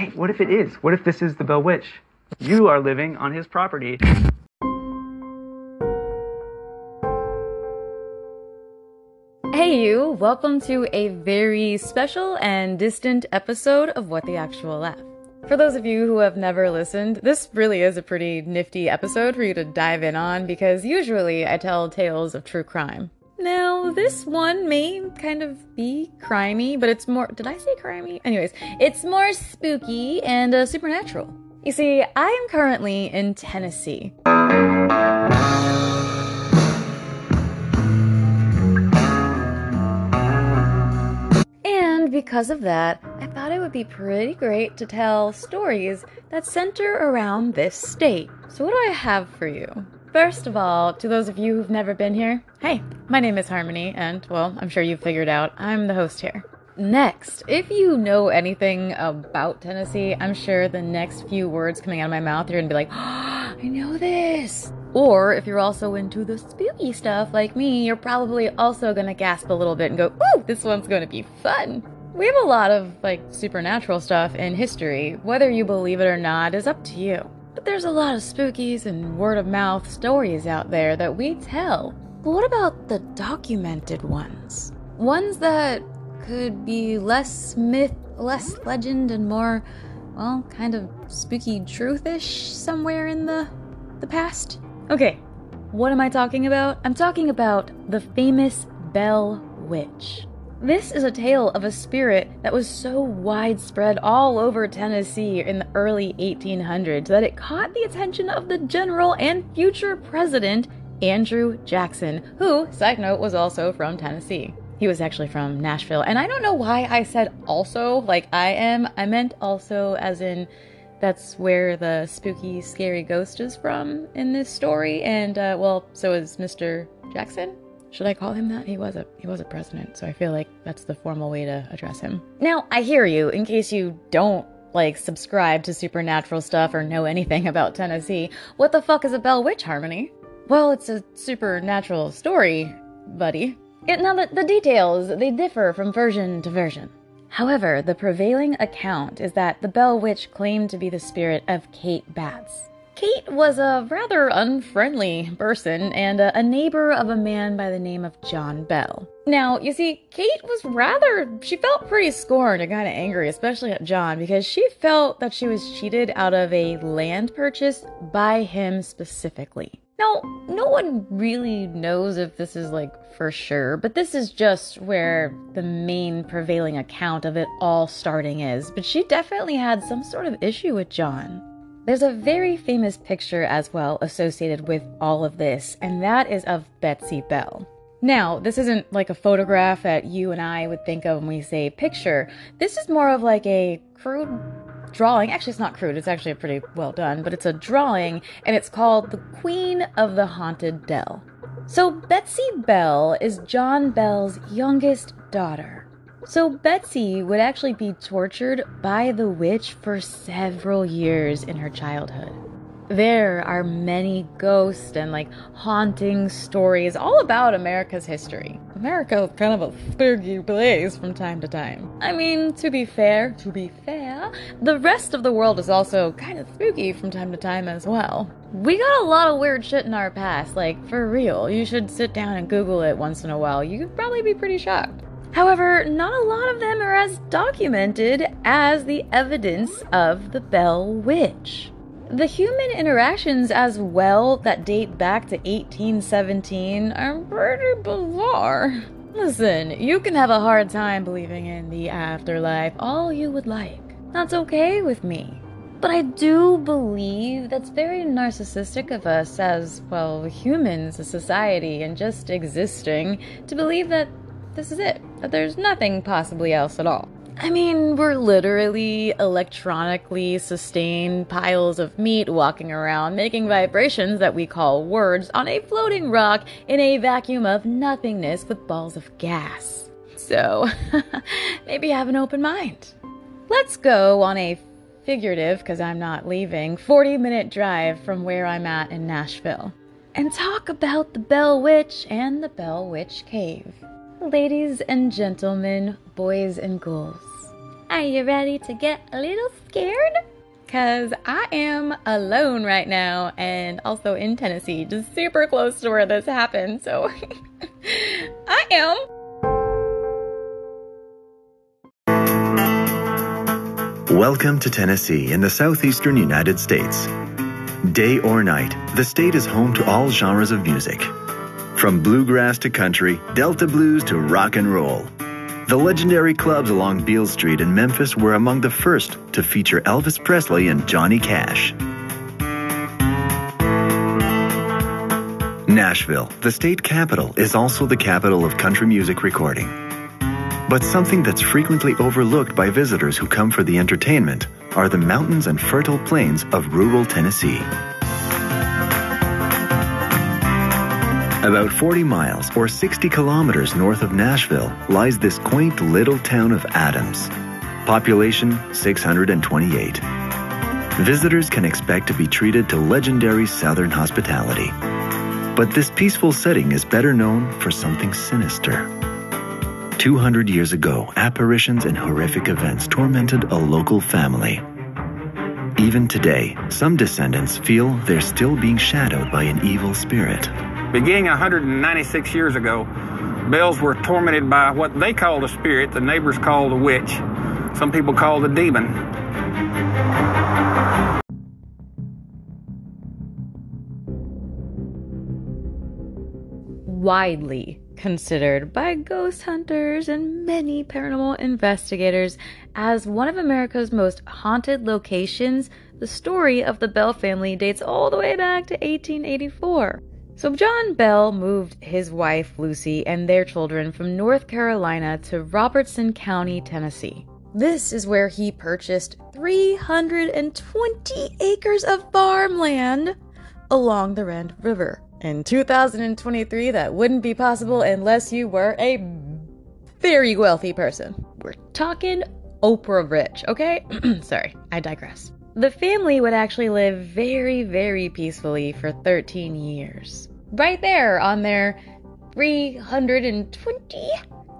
Hey, what if it is? What if this is the Bell Witch? You are living on his property. Welcome to a very special and distant episode of What the Actual Laugh. For those of you who have never listened, this really is a pretty nifty episode for you to dive in on because usually I tell tales of true crime. Now, this one may kind of be crimey, but it's more. Did I say crimey? Anyways, it's more spooky and uh, supernatural. You see, I am currently in Tennessee. Because of that, I thought it would be pretty great to tell stories that center around this state. So, what do I have for you? First of all, to those of you who've never been here, hey, my name is Harmony, and well, I'm sure you've figured out I'm the host here. Next, if you know anything about Tennessee, I'm sure the next few words coming out of my mouth, you're gonna be like, oh, I know this. Or if you're also into the spooky stuff like me, you're probably also gonna gasp a little bit and go, Ooh, this one's gonna be fun. We have a lot of like supernatural stuff in history. Whether you believe it or not is up to you. But there's a lot of spookies and word of mouth stories out there that we tell. But what about the documented ones? Ones that could be less myth, less legend, and more, well, kind of spooky truthish somewhere in the the past. Okay, what am I talking about? I'm talking about the famous Bell Witch. This is a tale of a spirit that was so widespread all over Tennessee in the early 1800s that it caught the attention of the general and future president, Andrew Jackson, who, side note, was also from Tennessee. He was actually from Nashville. And I don't know why I said also, like I am. I meant also, as in that's where the spooky, scary ghost is from in this story. And, uh, well, so is Mr. Jackson. Should I call him that? He was a he was a president, so I feel like that's the formal way to address him. Now, I hear you. In case you don't like subscribe to supernatural stuff or know anything about Tennessee, what the fuck is a Bell Witch Harmony? Well, it's a supernatural story, buddy. It, now, the, the details, they differ from version to version. However, the prevailing account is that the Bell Witch claimed to be the spirit of Kate Batts. Kate was a rather unfriendly person and a, neighbor of a man by the name of John Bell. Now, you see, Kate was rather, she felt pretty scorned and kind of angry, especially at John, because she felt that she was cheated out of a land purchase by him specifically. Now, no one really knows if this is like for sure, but this is just where the main prevailing account of it all starting is. But she definitely had some sort of issue with John. There's a very famous picture as well associated with all of this, and that is of Betsy Bell. Now, this isn't like a photograph that you and I would think of when we say picture. This is more of like a crude drawing. Actually, it's not crude, it's actually pretty well done, but it's a drawing, and it's called The Queen of the Haunted Dell. So, Betsy Bell is John Bell's youngest daughter. So, Betsy would actually be tortured by the witch for several years in her childhood. There are many ghosts and like haunting stories all about America's history. America is kind of a spooky place from time to time. I mean, to be fair, to be fair, the rest of the world is also kind of spooky from time to time as well. We got a lot of weird shit in our past, like for real. You should sit down and Google it once in a while. You'd probably be pretty shocked. However, not a lot of them are as documented as the evidence of the Bell Witch. The human interactions as well that date back to 1817 are pretty bizarre. Listen, you can have a hard time believing in the afterlife all you would like. That's okay with me. But I do believe that's very narcissistic of us as, well, humans, a society, and just existing, to believe that this is it, that there's nothing possibly else at all. I mean, we're literally electronically sustained piles of meat walking around, making vibrations that we call words on a floating rock in a vacuum of nothingness with balls of gas. So, maybe have an open mind. Let's go on a figurative, because I'm not leaving, 40 minute drive from where I'm at in Nashville and talk about the Bell Witch and the Bell Witch Cave. Ladies and gentlemen, boys and ghouls, are you ready to get a little scared? Because I am alone right now and also in Tennessee, just super close to where this happened, so I am. Welcome to Tennessee in the southeastern United States. Day or night, the state is home to all genres of music. From bluegrass to country, Delta blues to rock and roll. The legendary clubs along Beale Street in Memphis were among the first to feature Elvis Presley and Johnny Cash. Nashville, the state capital, is also the capital of country music recording. But something that's frequently overlooked by visitors who come for the entertainment are the mountains and fertile plains of rural Tennessee. About 40 miles or 60 kilometers north of Nashville lies this quaint little town of Adams. Population 628. Visitors can expect to be treated to legendary Southern hospitality. But this peaceful setting is better known for something sinister. 200 years ago, apparitions and horrific events tormented a local family. Even today, some descendants feel they're still being shadowed by an evil spirit. Beginning 196 years ago, Bells were tormented by what they called a spirit, the neighbors called a witch, some people called a demon. Widely considered by ghost hunters and many paranormal investigators as one of America's most haunted locations, the story of the Bell family dates all the way back to 1884. So, John Bell moved his wife Lucy and their children from North Carolina to Robertson County, Tennessee. This is where he purchased 320 acres of farmland along the Red River. In 2023, that wouldn't be possible unless you were a very wealthy person. We're talking Oprah rich, okay? Sorry, I digress. The family would actually live very, very peacefully for 13 years. Right there on their 320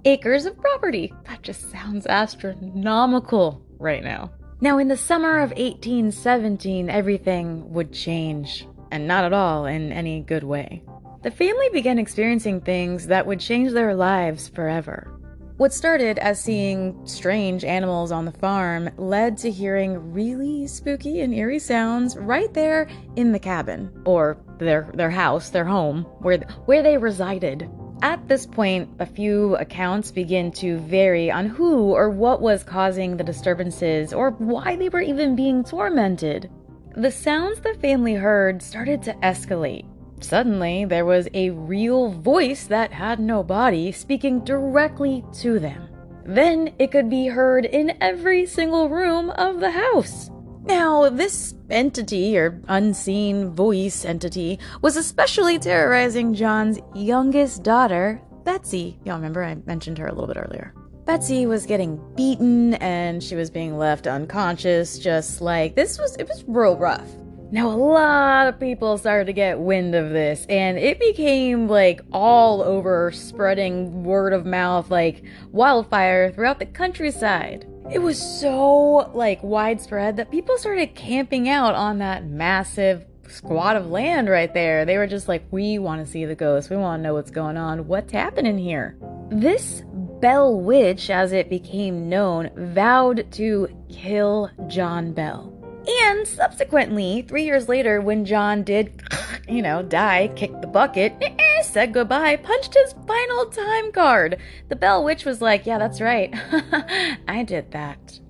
acres of property. That just sounds astronomical right now. Now, in the summer of 1817, everything would change, and not at all in any good way. The family began experiencing things that would change their lives forever. What started as seeing strange animals on the farm led to hearing really spooky and eerie sounds right there in the cabin or their their house, their home, where where they resided. At this point, a few accounts begin to vary on who or what was causing the disturbances or why they were even being tormented. The sounds the family heard started to escalate. Suddenly, there was a real voice that had no body speaking directly to them. Then it could be heard in every single room of the house. Now, this entity, or unseen voice entity, was especially terrorizing John's youngest daughter, Betsy. Y'all remember I mentioned her a little bit earlier. Betsy was getting beaten and she was being left unconscious, just like this was, it was real rough. Now, a lot of people started to get wind of this, and it became like all over, spreading word of mouth like wildfire throughout the countryside. It was so like widespread that people started camping out on that massive squat of land right there. They were just like, we want to see the ghost. We want to know what's going on. What's happening here? This Bell Witch, as it became known, vowed to kill John Bell. And subsequently, three years later, when John did, you know, die, kicked the bucket, eh, eh, said goodbye, punched his final time card, the Bell Witch was like, Yeah, that's right. I did that.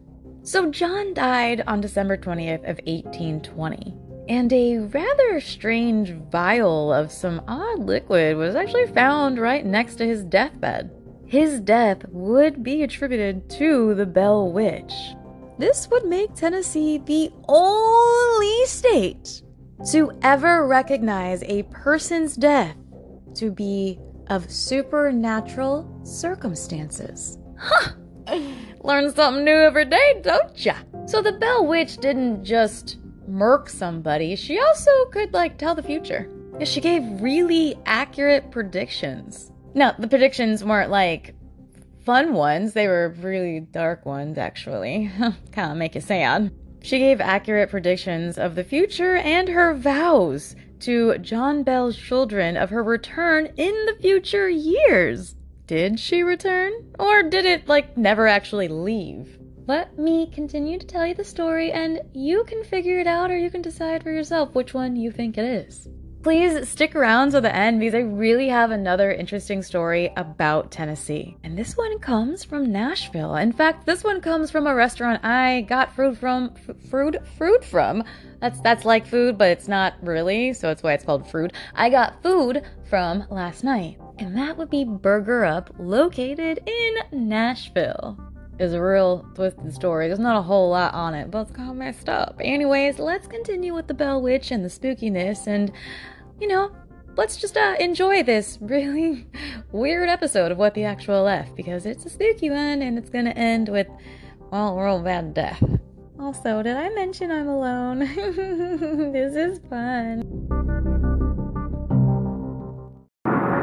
So John died on December 20th of 1820. And a rather strange vial of some odd liquid was actually found right next to his deathbed. his death would be attributed to the Bell Witch. This would make Tennessee the only state to ever recognize a person's death to be of supernatural circumstances. Huh! Learn something new every day, don't ya? So the Bell Witch didn't just murk somebody, she also could, like, tell the future. Yeah, she gave really accurate predictions. Now, the predictions weren't like fun ones, they were really dark ones, actually. kind of make you sad. She gave accurate predictions of the future and her vows to John Bell's children of her return in the future years. Did she return? Or did it, like, never actually leave? Let me continue to tell you the story, and you can figure it out or you can decide for yourself which one you think it is. Please stick around to the end because I really have another interesting story about Tennessee. And this one comes from Nashville. In fact, this one comes from a restaurant I got food from fruit fruit from. That's that's like food, but it's not really, so that's why it's called fruit. I got food from last night. And that would be Burger Up located in Nashville is a real twisted story. There's not a whole lot on it, but it's kind of messed up. Anyways, let's continue with the Bell Witch and the spookiness, and you know, let's just uh, enjoy this really weird episode of What the Actual F because it's a spooky one and it's gonna end with, well, real bad death. Also, did I mention I'm alone? this is fun.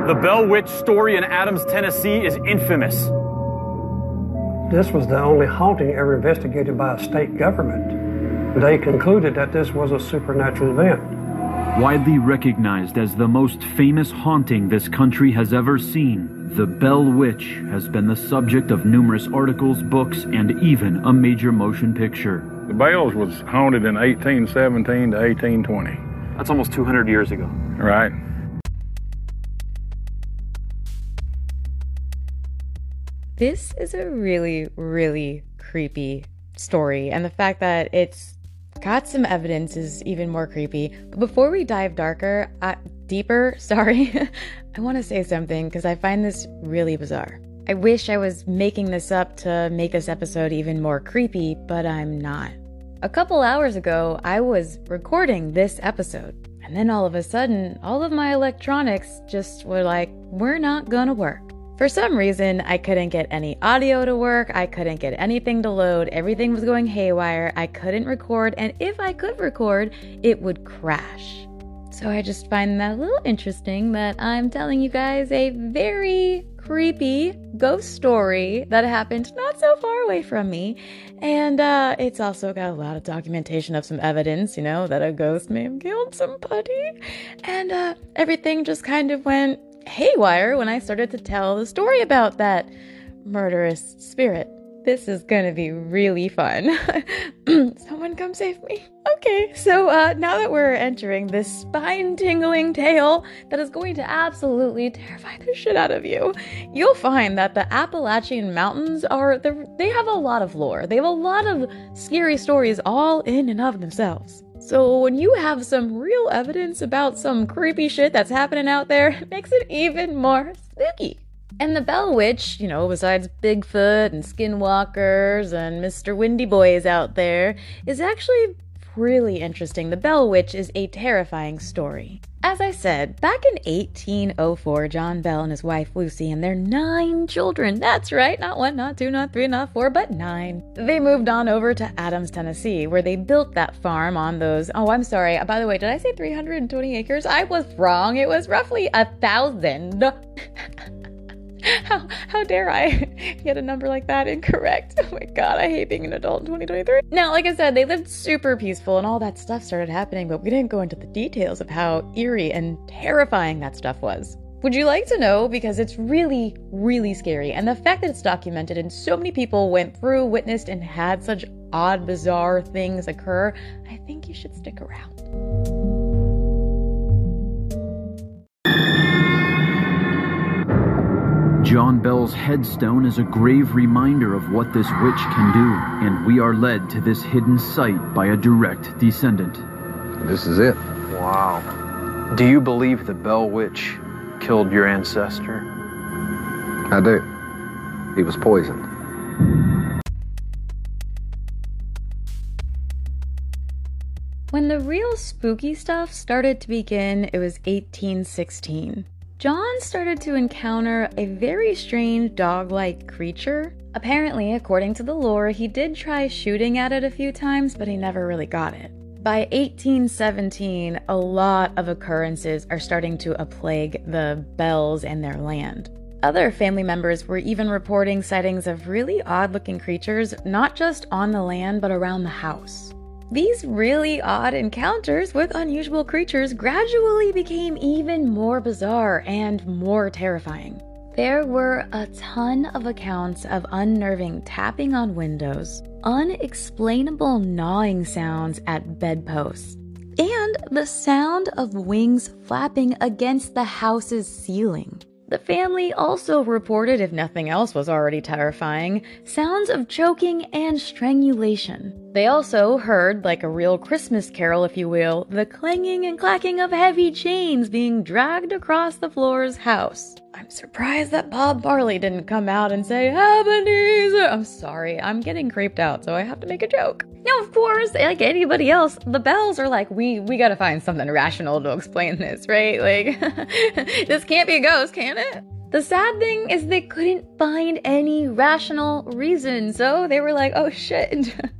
The Bell Witch story in Adams, Tennessee is infamous. This was the only haunting ever investigated by a state government. They concluded that this was a supernatural event. Widely recognized as the most famous haunting this country has ever seen, the Bell Witch has been the subject of numerous articles, books, and even a major motion picture. The Bells was haunted in 1817 to 1820. That's almost 200 years ago. Right. This is a really, really creepy story, and the fact that it's got some evidence is even more creepy. But before we dive darker, uh, deeper, sorry, I want to say something because I find this really bizarre. I wish I was making this up to make this episode even more creepy, but I'm not. A couple hours ago, I was recording this episode, and then all of a sudden, all of my electronics just were like, we're not gonna work. For some reason, I couldn't get any audio to work, I couldn't get anything to load, everything was going haywire, I couldn't record, and if I could record, it would crash. So I just find that a little interesting that I'm telling you guys a very creepy ghost story that happened not so far away from me. And uh, it's also got a lot of documentation of some evidence, you know, that a ghost may have killed somebody. And uh, everything just kind of went haywire when I started to tell the story about that murderous spirit. This is gonna be really fun. Someone come save me. Okay, so uh, now that we're entering this spine tingling tale that is going to absolutely terrify the shit out of you, you'll find that the Appalachian Mountains are, they have a lot of lore. They have a lot of scary stories all in and of themselves. So when you have some real evidence about some creepy shit that's happening out there, it makes it even more spooky. And the Bell Witch, you know, besides Bigfoot and Skinwalkers and Mr. Windy Boys out there, is actually really interesting. The Bell Witch is a terrifying story. As I said, back in 1804, John Bell and his wife Lucy and their nine children, that's right, not one, not two, not three, not four, but nine, they moved on over to Adams, Tennessee, where they built that farm on those. Oh, I'm sorry. Uh, by the way, did I say 320 acres? I was wrong. It was roughly a thousand. how how dare I get a number like that incorrect? Oh my god, I hate being an adult in 2023. Now, like I said, they lived super peaceful and all that stuff started happening, but we didn't go into the details of how eerie and terrifying that stuff was. Would you like to know? Because it's really, really scary. And the fact that it's documented and so many people went through, witnessed, and had such odd, bizarre things occur, I think you should stick around. John Bell's headstone is a grave reminder of what this witch can do, and we are led to this hidden site by a direct descendant. This is it. Wow. Do you believe the Bell Witch killed your ancestor? I do. he was poisoned. When the real spooky stuff started to begin, it was 1816. John started to encounter a very strange dog like creature. Apparently, according to the lore, he did try shooting at it a few times, but he never really got it. By 1817, a lot of occurrences are starting to plague the Bells and their land. Other family members were even reporting sightings of really odd looking creatures, not just on the land, but around the house. These really odd encounters with unusual creatures gradually became even more bizarre and more terrifying. There were a ton of accounts of unnerving tapping on windows, unexplainable gnawing sounds at bedposts, and the sound of wings flapping against the house's ceiling. The family also reported, if nothing else was already terrifying, sounds of choking and strangulation. They also heard, like a real Christmas carol, if you will, the clanging and clacking of heavy chains being dragged across the floor's house. I'm surprised that Bob Marley didn't come out and say, Ebenezer! I'm sorry, I'm getting creeped out, so I have to make a joke. Now, of course, like anybody else, the bells are like, we we gotta find something rational to explain this, right? Like, this can't be a ghost, can it? The sad thing is they couldn't find any rational reason, so they were like, oh shit,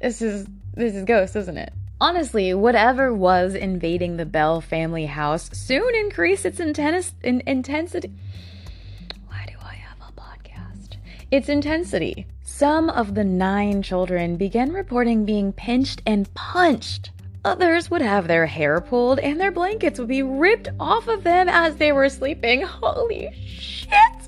this is this is ghost, isn't it? Honestly, whatever was invading the Bell family house soon increased its in, intensity. Why do I have a podcast? Its intensity. Some of the nine children began reporting being pinched and punched. Others would have their hair pulled and their blankets would be ripped off of them as they were sleeping. Holy shit!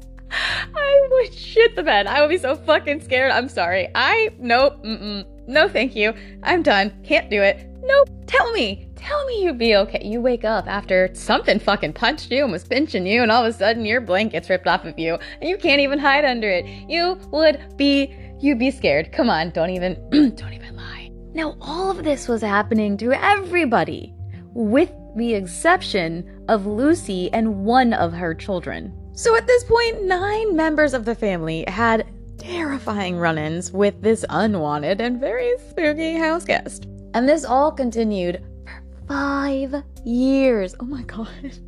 I would shit the bed. I would be so fucking scared. I'm sorry. I, nope, mm-mm. No, thank you. I'm done. Can't do it. Nope. Tell me. Tell me you'd be okay. You wake up after something fucking punched you and was pinching you, and all of a sudden your blanket's ripped off of you, and you can't even hide under it. You would be, you'd be scared. Come on, don't even, don't even lie. Now, all of this was happening to everybody, with the exception of Lucy and one of her children. So at this point, nine members of the family had terrifying run ins with this unwanted and very spooky house guest. And this all continued for five years. Oh my god.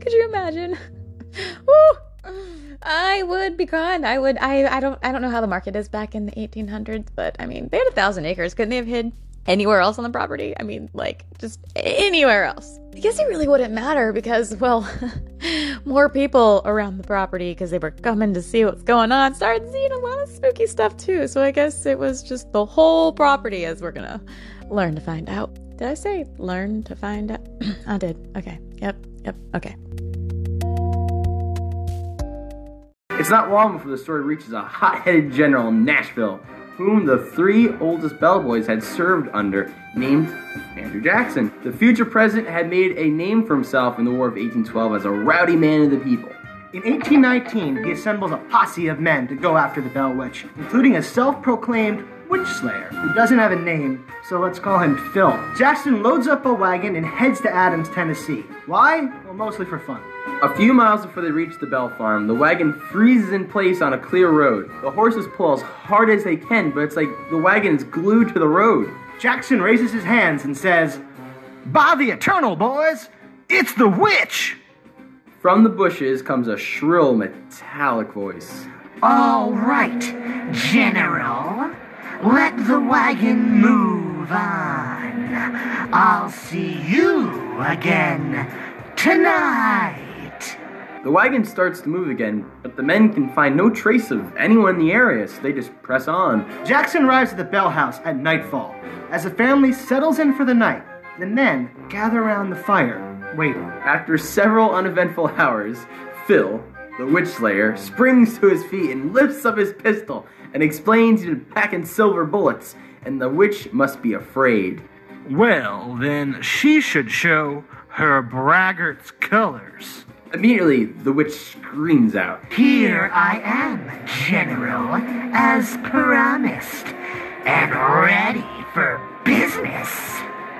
Could you imagine? Woo! I would be gone. I would. I. I don't. I don't know how the market is back in the 1800s, but I mean, they had a thousand acres. Couldn't they have hid anywhere else on the property? I mean, like just anywhere else. I guess it really wouldn't matter because, well, more people around the property because they were coming to see what's going on started seeing a lot of spooky stuff too. So I guess it was just the whole property, as we're gonna learn to find out. Did I say learn to find out? I did. Okay. Yep. Yep. Okay. It's not long before the story reaches a hot headed general in Nashville, whom the three oldest bellboys had served under, named Andrew Jackson. The future president had made a name for himself in the War of 1812 as a rowdy man of the people. In 1819, he assembles a posse of men to go after the Bell Witch, including a self proclaimed witch slayer who doesn't have a name, so let's call him Phil. Jackson loads up a wagon and heads to Adams, Tennessee. Why? Well, mostly for fun. A few miles before they reach the Bell Farm, the wagon freezes in place on a clear road. The horses pull as hard as they can, but it's like the wagon is glued to the road. Jackson raises his hands and says, By the Eternal, boys, it's the witch! From the bushes comes a shrill, metallic voice. All right, General. Let the wagon move on. I'll see you again tonight. The wagon starts to move again, but the men can find no trace of anyone in the area, so they just press on. Jackson arrives at the Bell House at nightfall. As the family settles in for the night, the men gather around the fire, waiting. After several uneventful hours, Phil, the witch slayer, springs to his feet and lifts up his pistol and explains he's been packing silver bullets, and the witch must be afraid. Well, then she should show her braggart's colors. Immediately, the witch screams out, Here I am, General, as promised, and ready for business.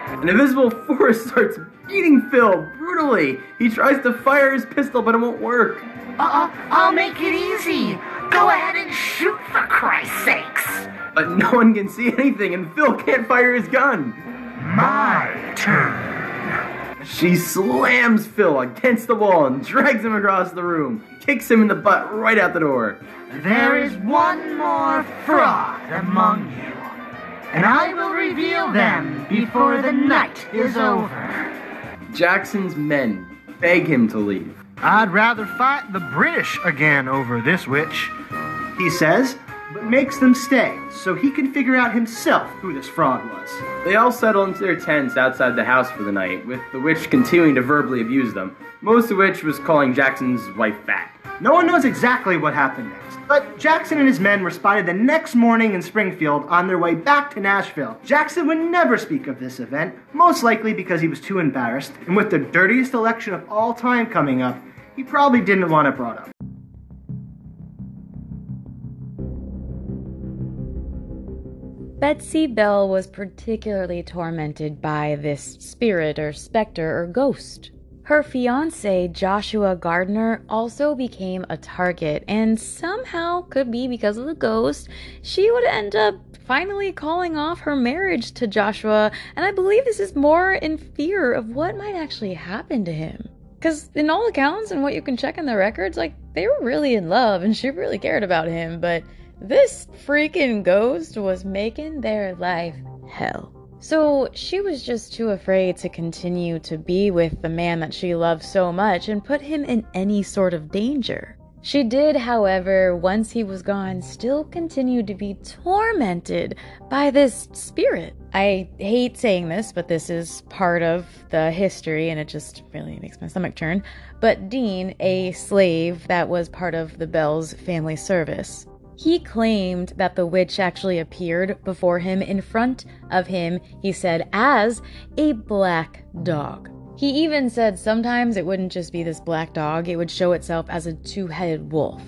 An invisible force starts beating Phil brutally. He tries to fire his pistol, but it won't work. Uh, uh, I'll make it easy. Go ahead and shoot for Christ's sakes. But no one can see anything, and Phil can't fire his gun. My turn. She slams Phil against the wall and drags him across the room, kicks him in the butt right out the door. There is one more fraud among you, and I will reveal them before the night is over. Jackson's men beg him to leave. I'd rather fight the British again over this witch. He says, but makes them stay so he can figure out himself who this fraud was. They all settle into their tents outside the house for the night, with the witch continuing to verbally abuse them, most of which was calling Jackson's wife fat. No one knows exactly what happened next, but Jackson and his men were spotted the next morning in Springfield on their way back to Nashville. Jackson would never speak of this event, most likely because he was too embarrassed, and with the dirtiest election of all time coming up, he probably didn't want it brought up. Betsy Bell was particularly tormented by this spirit or specter or ghost. Her fiance, Joshua Gardner, also became a target, and somehow, could be because of the ghost, she would end up finally calling off her marriage to Joshua, and I believe this is more in fear of what might actually happen to him. Because, in all accounts and what you can check in the records, like, they were really in love and she really cared about him, but this freaking ghost was making their life hell. So she was just too afraid to continue to be with the man that she loved so much and put him in any sort of danger. She did, however, once he was gone, still continue to be tormented by this spirit. I hate saying this, but this is part of the history and it just really makes my stomach turn. But Dean, a slave that was part of the Bell's family service, he claimed that the witch actually appeared before him in front of him, he said, as a black dog. He even said sometimes it wouldn't just be this black dog, it would show itself as a two headed wolf.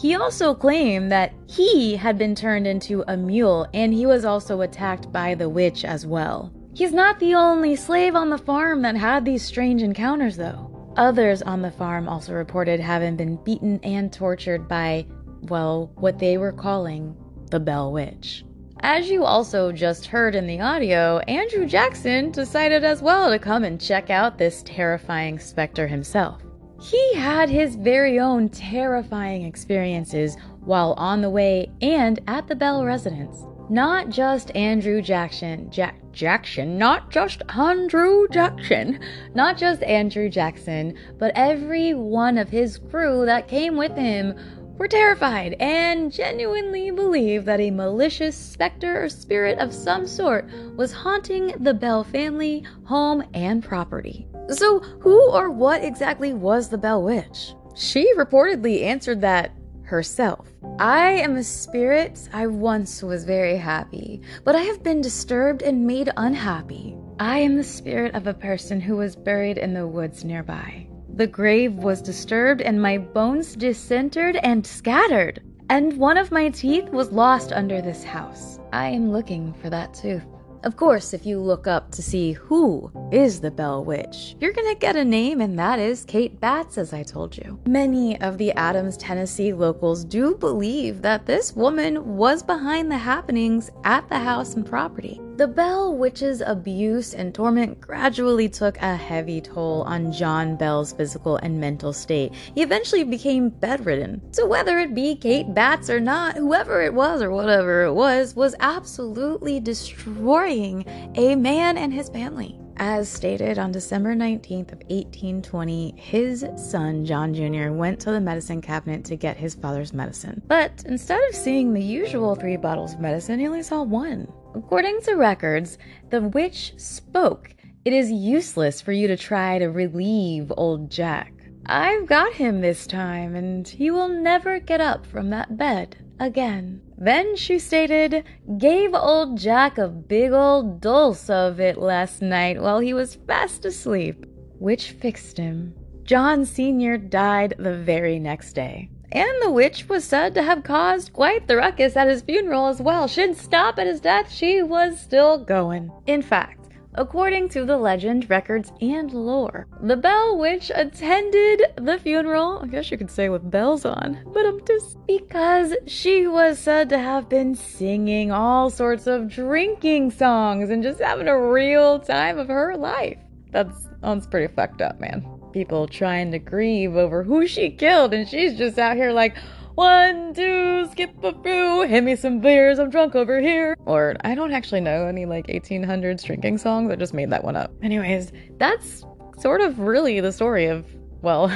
He also claimed that he had been turned into a mule and he was also attacked by the witch as well. He's not the only slave on the farm that had these strange encounters, though. Others on the farm also reported having been beaten and tortured by well, what they were calling the Bell Witch. As you also just heard in the audio, Andrew Jackson decided as well to come and check out this terrifying specter himself. He had his very own terrifying experiences while on the way and at the Bell residence. Not just Andrew Jackson, Jack Jackson, not just Andrew Jackson, not just Andrew Jackson, but every one of his crew that came with him were terrified and genuinely believed that a malicious specter or spirit of some sort was haunting the Bell family, home, and property. So, who or what exactly was the Bell Witch? She reportedly answered that herself. I am a spirit. I once was very happy, but I have been disturbed and made unhappy. I am the spirit of a person who was buried in the woods nearby. The grave was disturbed and my bones disintered and scattered. And one of my teeth was lost under this house. I am looking for that tooth. Of course, if you look up to see who is the Bell Witch, you're gonna get a name, and that is Kate Batts, as I told you. Many of the Adams, Tennessee locals do believe that this woman was behind the happenings at the house and property. The Bell Witch's abuse and torment gradually took a heavy toll on John Bell's physical and mental state. He eventually became bedridden. So, whether it be Kate Batts or not, whoever it was or whatever it was, was absolutely destroying a man and his family. As stated on December 19th of 1820, his son John Jr. went to the medicine cabinet to get his father's medicine. But instead of seeing the usual three bottles of medicine, he only saw one. According to records, the witch spoke. It is useless for you to try to relieve old Jack. I've got him this time, and he will never get up from that bed again. Then she stated, gave old Jack a big old dose of it last night while he was fast asleep, which fixed him. John Sr. died the very next day. And the witch was said to have caused quite the ruckus at his funeral as well. She didn't stop at his death, she was still going. In fact, according to the legend, records, and lore. The Bell Witch attended the funeral, I guess you could say with bells on, but I'm just because she was said to have been singing all sorts of drinking songs and just having a real time of her life. That's that's pretty fucked up, man. People trying to grieve over who she killed, and she's just out here like, one, two, skip a brew, hit me some beers, I'm drunk over here. Or I don't actually know any like 1800s drinking songs, I just made that one up. Anyways, that's sort of really the story of, well,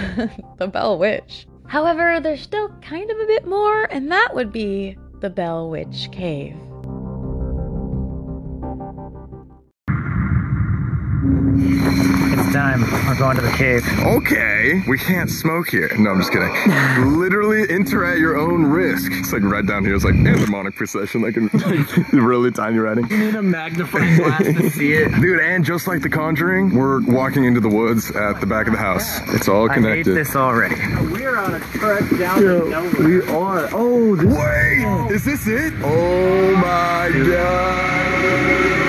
the Bell Witch. However, there's still kind of a bit more, and that would be the Bell Witch Cave. It's time. We're going to the cave. Okay, we can't smoke here. No, I'm just kidding. Literally enter at your own risk. It's like right down here. It's like and demonic procession, like in really tiny writing. You need a magnifying glass to see it. Dude, and just like The Conjuring, we're walking into the woods at the back of the house. It's all connected. I hate connected. this already. We're on a trek down to nowhere. We are. Oh, this Wait, oh. is this it? Oh my god.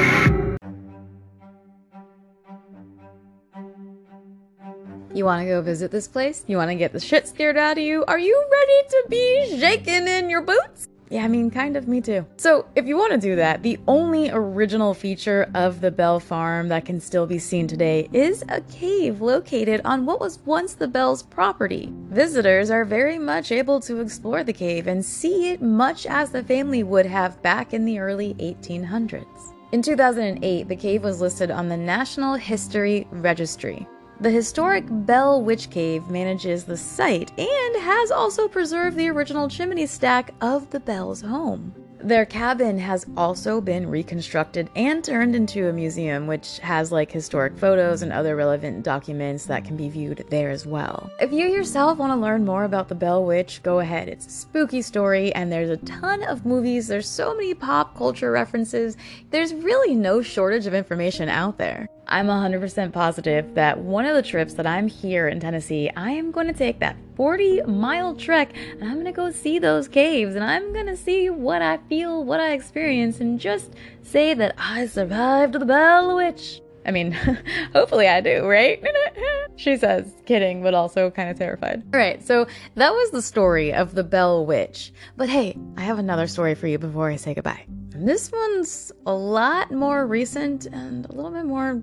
You want to go visit this place? You want to get the shit scared out of you? Are you ready to be shaken in your boots? Yeah, I mean, kind of me too. So, if you want to do that, the only original feature of the Bell Farm that can still be seen today is a cave located on what was once the Bell's property. Visitors are very much able to explore the cave and see it much as the family would have back in the early 1800s. In 2008, the cave was listed on the National History Registry. The historic Bell Witch Cave manages the site and has also preserved the original chimney stack of the Bell's home. Their cabin has also been reconstructed and turned into a museum, which has like historic photos and other relevant documents that can be viewed there as well. If you yourself want to learn more about the Bell Witch, go ahead. It's a spooky story, and there's a ton of movies. There's so many pop culture references. There's really no shortage of information out there. I'm 100% positive that one of the trips that I'm here in Tennessee, I am going to take that 40 mile trek and I'm to go see those caves and I'm to see what I feel, what I experience, and just say that I survived the Bell Witch. I mean, hopefully I do, right? she says, kidding, but also kind of terrified. All right, so that was the story of the Bell Witch. But hey, I have another story for you before I say goodbye. And this one's a lot more recent and a little bit more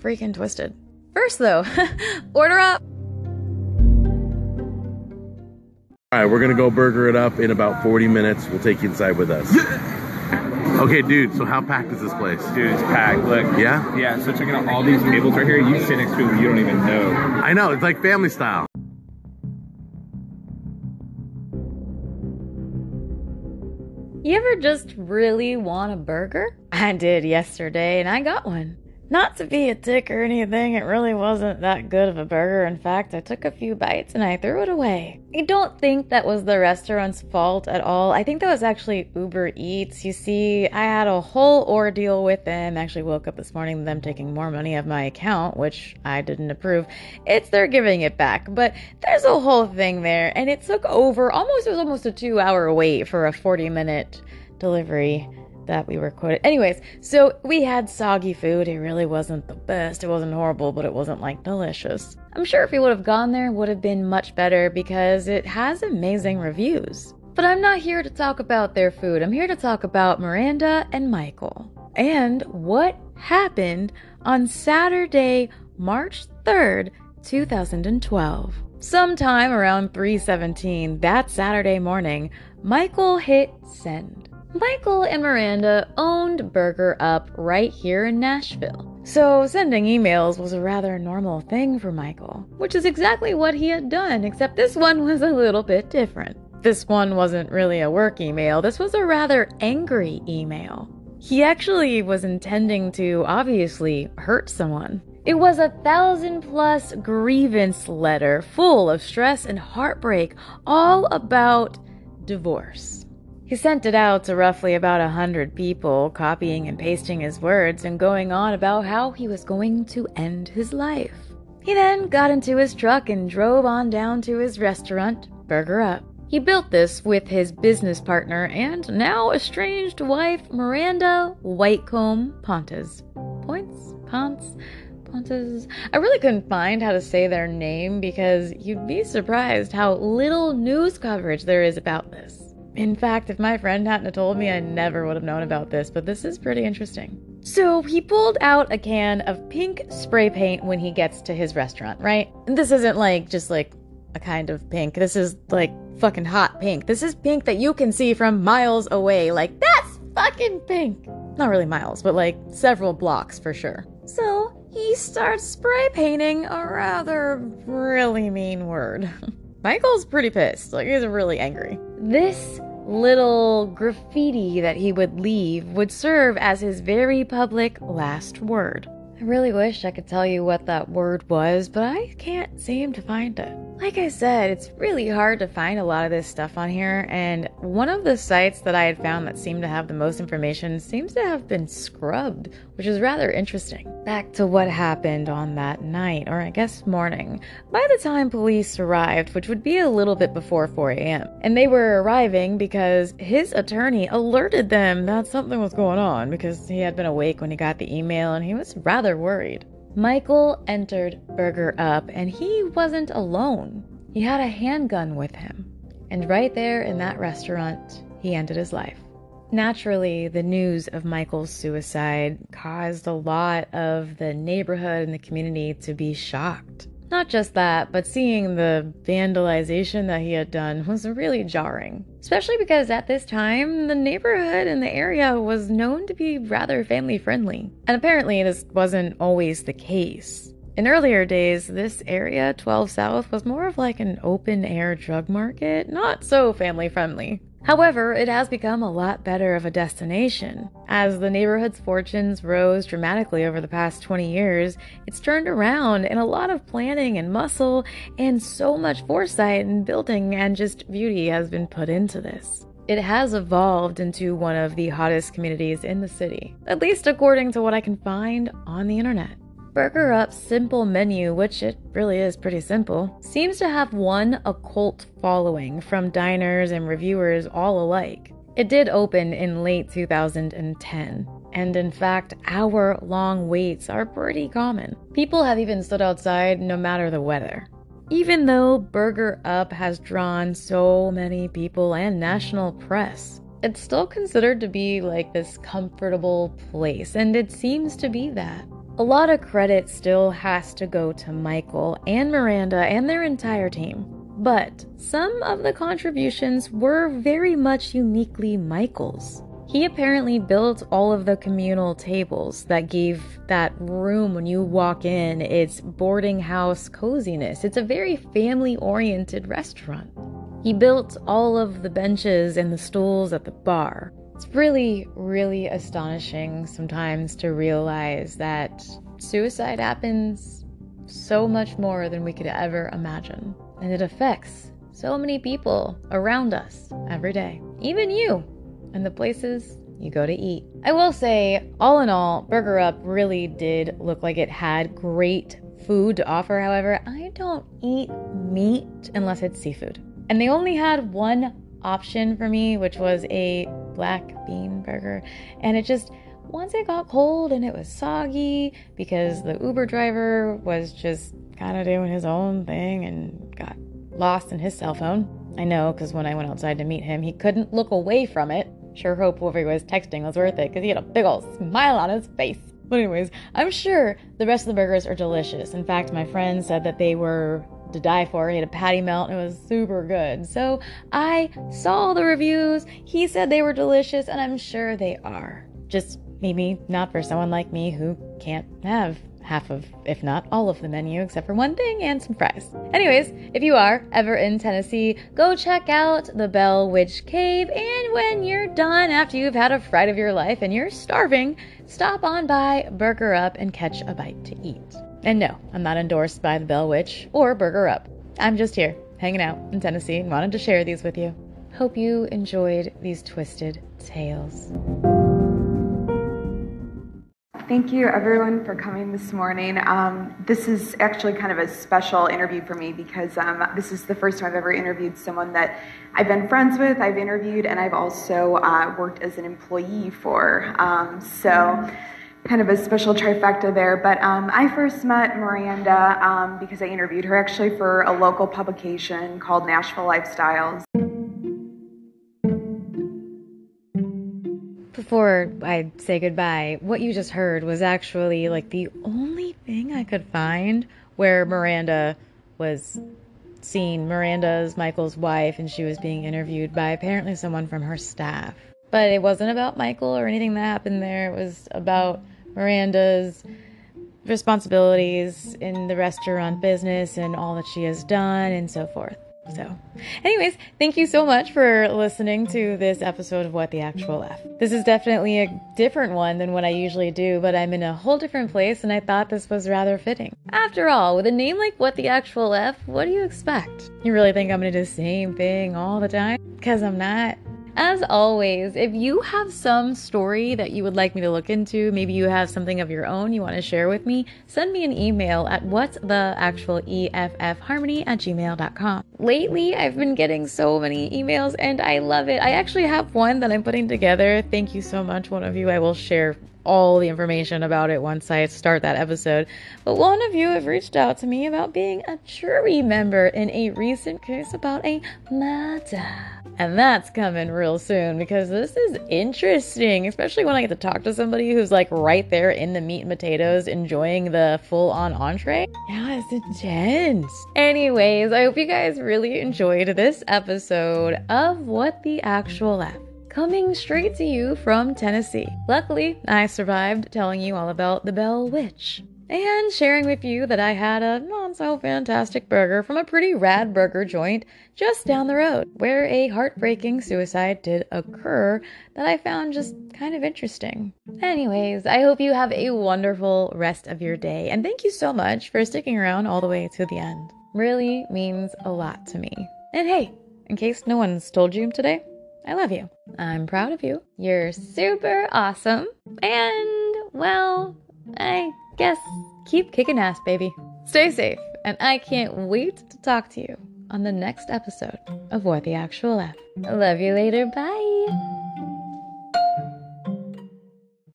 freaking twisted. First, though, order up. All right, we're gonna go burger it up in about 40 minutes. We'll take you inside with us. Okay, dude. So how packed is this place? Dude, it's packed. Look. Yeah. Yeah. So checking out all these tables right here. You sit next to people you don't even know. I know. It's like family style. You ever just really want a burger? I did yesterday and I got one. Not to be a dick or anything, it really wasn't that good of a burger. In fact, I took a few bites and I threw it away. I don't think that was the restaurant's fault at all. I think that was actually Uber Eats. You see, I had a whole ordeal with them. Actually, woke up this morning them taking more money of my account, which I didn't approve. It's they're giving it back, but there's a whole thing there, and it took over almost. It was almost a two-hour wait for a 40-minute delivery that we were quoted. Anyways, so we had soggy food. It really wasn't the best. It wasn't horrible, but it wasn't like delicious. I'm sure if we would have gone there, it would have been much better because it has amazing reviews. But I'm not here to talk about their food. I'm here to talk about Miranda and Michael and what happened on Saturday, March 3rd, 2012. Sometime around 3:17 that Saturday morning, Michael hit send. Michael and Miranda owned Burger Up right here in Nashville. So sending emails was a rather normal thing for Michael, which is exactly what he had done, except this one was a little bit different. This one wasn't really a work email, this was a rather angry email. He actually was intending to obviously hurt someone. It was a thousand plus grievance letter full of stress and heartbreak, all about divorce. He sent it out to roughly about a hundred people, copying and pasting his words and going on about how he was going to end his life. He then got into his truck and drove on down to his restaurant, Burger Up. He built this with his business partner and now estranged wife Miranda Whitcomb Pontes. Points? Ponce. Ponces. I really couldn't find how to say their name because you'd be surprised how little news coverage there is about this. In fact, if my friend hadn't told me, I never would have known about this, but this is pretty interesting. So he pulled out a can of pink spray paint when he gets to his restaurant, right? This isn't like just like a kind of pink. This is like fucking hot pink. This is pink that you can see from miles away. Like, that's fucking pink. Not really miles, but like several blocks for sure. So he starts spray painting a rather really mean word. Michael's pretty pissed. Like, he's really angry. This little graffiti that he would leave would serve as his very public last word. I really wish I could tell you what that word was, but I can't seem to find it. Like I said, it's really hard to find a lot of this stuff on here, and one of the sites that I had found that seemed to have the most information seems to have been scrubbed, which is rather interesting. Back to what happened on that night, or I guess morning. By the time police arrived, which would be a little bit before 4 a.m., and they were arriving because his attorney alerted them that something was going on because he had been awake when he got the email and he was rather worried. Michael entered Burger Up and he wasn't alone. He had a handgun with him. And right there in that restaurant, he ended his life. Naturally, the news of Michael's suicide caused a lot of the neighborhood and the community to be shocked. Not just that, but seeing the vandalization that he had done was really jarring. Especially because at this time, the neighborhood and the area was known to be rather family friendly. And apparently, this wasn't always the case. In earlier days, this area, 12 South, was more of like an open air drug market, not so family friendly. However, it has become a lot better of a destination. As the neighborhood's fortunes rose dramatically over the past 20 years, it's turned around and a lot of planning and muscle and so much foresight and building and just beauty has been put into this. It has evolved into one of the hottest communities in the city, at least according to what I can find on the internet. Burger Up's simple menu, which it really is pretty simple, seems to have one occult following from diners and reviewers all alike. It did open in late 2010, and in fact, hour long waits are pretty common. People have even stood outside no matter the weather. Even though Burger Up has drawn so many people and national press, it's still considered to be like this comfortable place, and it seems to be that. A lot of credit still has to go to Michael and Miranda and their entire team. But some of the contributions were very much uniquely Michael's. He apparently built all of the communal tables that gave that room when you walk in its boarding house coziness. It's a very family oriented restaurant. He built all of the benches and the stools at the bar. It's really, really astonishing sometimes to realize that suicide happens so much more than we could ever imagine. And it affects so many people around us every day, even you, and the places you go to eat. I will say, all in all, Burger Up really did look like it had great food to offer. However, I don't eat meat unless it's seafood. And they only had one option for me, which was a black bean burger. And it just, once it got cold and it was soggy because the Uber driver was just kind of doing his own thing and got lost in his cell phone. I know because when I went outside to meet him, he couldn't look away from it. Sure hope whoever he was texting was worth it because he had a big old smile on his face. But, anyways, I'm sure the rest of the burgers are delicious. In fact, my friend said that they were to die for. He had a patty melt and it was super good. So I saw the reviews. He said they were delicious, and I'm sure they are. Just maybe not for someone like me who can't have half of, if not all of the menu, except for one thing and some fries. Anyways, if you are ever in Tennessee, go check out the Bell Witch Cave. And when you're done, after you've had a fright of your life and you're starving, stop on by Burger Up and catch a bite to eat. And no, I'm not endorsed by the Bell Witch or Burger Up. I'm just here, hanging out in Tennessee, and wanted to share these with you. Hope you enjoyed these twisted tales. Thank you, everyone, for coming this morning. Um, this is actually kind of a special interview for me because um, this is the first time I've ever interviewed someone that I've been friends with, I've interviewed, and I've also uh, worked as an employee for. Um, so kind of a special trifecta there. But um, I first met Miranda um, because I interviewed her actually for a local publication called Nashville Lifestyles. Before I say goodbye, what you just heard was actually like the only thing I could find where Miranda was seen. Miranda's Michael's wife, and she was being interviewed by apparently someone from her staff. But it wasn't about Michael or anything that happened there. It was about Miranda's responsibilities in the restaurant business and all that she has done and so forth. So, anyways, thank you so much for listening to this episode of What the Actual F. This is definitely a different one than what I usually do, but I'm in a whole different place and I thought this was rather fitting. After all, with a name like What the Actual F, what do you expect? You really think I'm gonna do the same thing all the time? Because I'm not. As always, if you have some story that you would like me to look into, maybe you have something of your own you want to share with me, send me an email at what's the actual EFF harmony at gmail.com. Lately, I've been getting so many emails and I love it. I actually have one that I'm putting together. Thank you so much, one of you. I will share all the information about it once I start that episode. But one of you have reached out to me about being a jury member in a recent case about a murder. And that's coming real soon because this is interesting, especially when I get to talk to somebody who's like right there in the meat and potatoes enjoying the full on entree. Yeah, it's intense. Anyways, I hope you guys really enjoyed this episode of What the Actual F coming straight to you from Tennessee. Luckily, I survived telling you all about the Bell Witch. And sharing with you that I had a not so fantastic burger from a pretty rad burger joint just down the road, where a heartbreaking suicide did occur that I found just kind of interesting. Anyways, I hope you have a wonderful rest of your day, and thank you so much for sticking around all the way to the end. Really means a lot to me. And hey, in case no one's told you today, I love you. I'm proud of you. You're super awesome. And, well, I guess keep kicking ass, baby. Stay safe, and I can't wait to talk to you on the next episode of What the Actual F. Love you later. Bye.